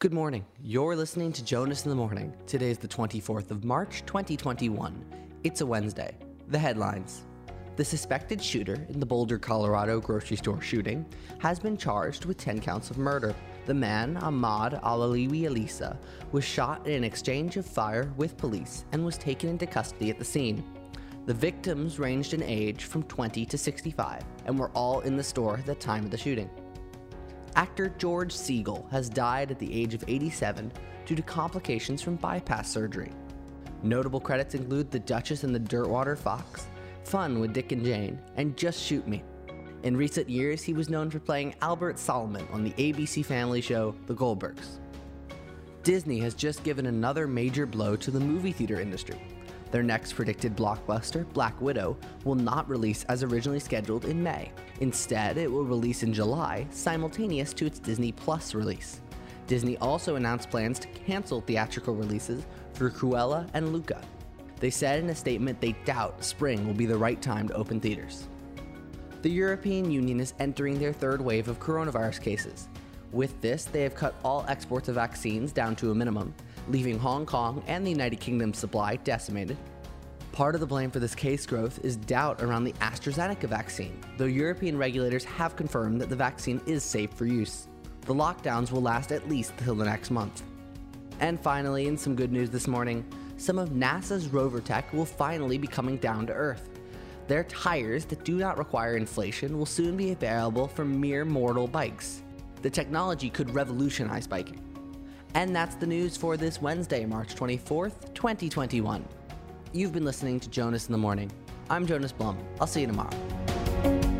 Good morning. You're listening to Jonas in the Morning. Today is the 24th of March, 2021. It's a Wednesday. The headlines The suspected shooter in the Boulder, Colorado grocery store shooting has been charged with 10 counts of murder. The man, Ahmad Al Aliwi Alissa, was shot in an exchange of fire with police and was taken into custody at the scene. The victims ranged in age from 20 to 65 and were all in the store at the time of the shooting. Actor George Segal has died at the age of 87 due to complications from bypass surgery. Notable credits include The Duchess and the Dirtwater Fox, Fun with Dick and Jane, and Just Shoot Me. In recent years, he was known for playing Albert Solomon on the ABC family show The Goldbergs. Disney has just given another major blow to the movie theater industry. Their next predicted blockbuster, Black Widow, will not release as originally scheduled in May. Instead, it will release in July, simultaneous to its Disney Plus release. Disney also announced plans to cancel theatrical releases for Cruella and Luca. They said in a statement they doubt spring will be the right time to open theaters. The European Union is entering their third wave of coronavirus cases. With this, they have cut all exports of vaccines down to a minimum, leaving Hong Kong and the United Kingdom's supply decimated. Part of the blame for this case growth is doubt around the AstraZeneca vaccine, though European regulators have confirmed that the vaccine is safe for use. The lockdowns will last at least until the next month. And finally, in some good news this morning, some of NASA's rover tech will finally be coming down to Earth. Their tires that do not require inflation will soon be available for mere mortal bikes. The technology could revolutionize biking. And that's the news for this Wednesday, March 24th, 2021. You've been listening to Jonas in the Morning. I'm Jonas Blum. I'll see you tomorrow.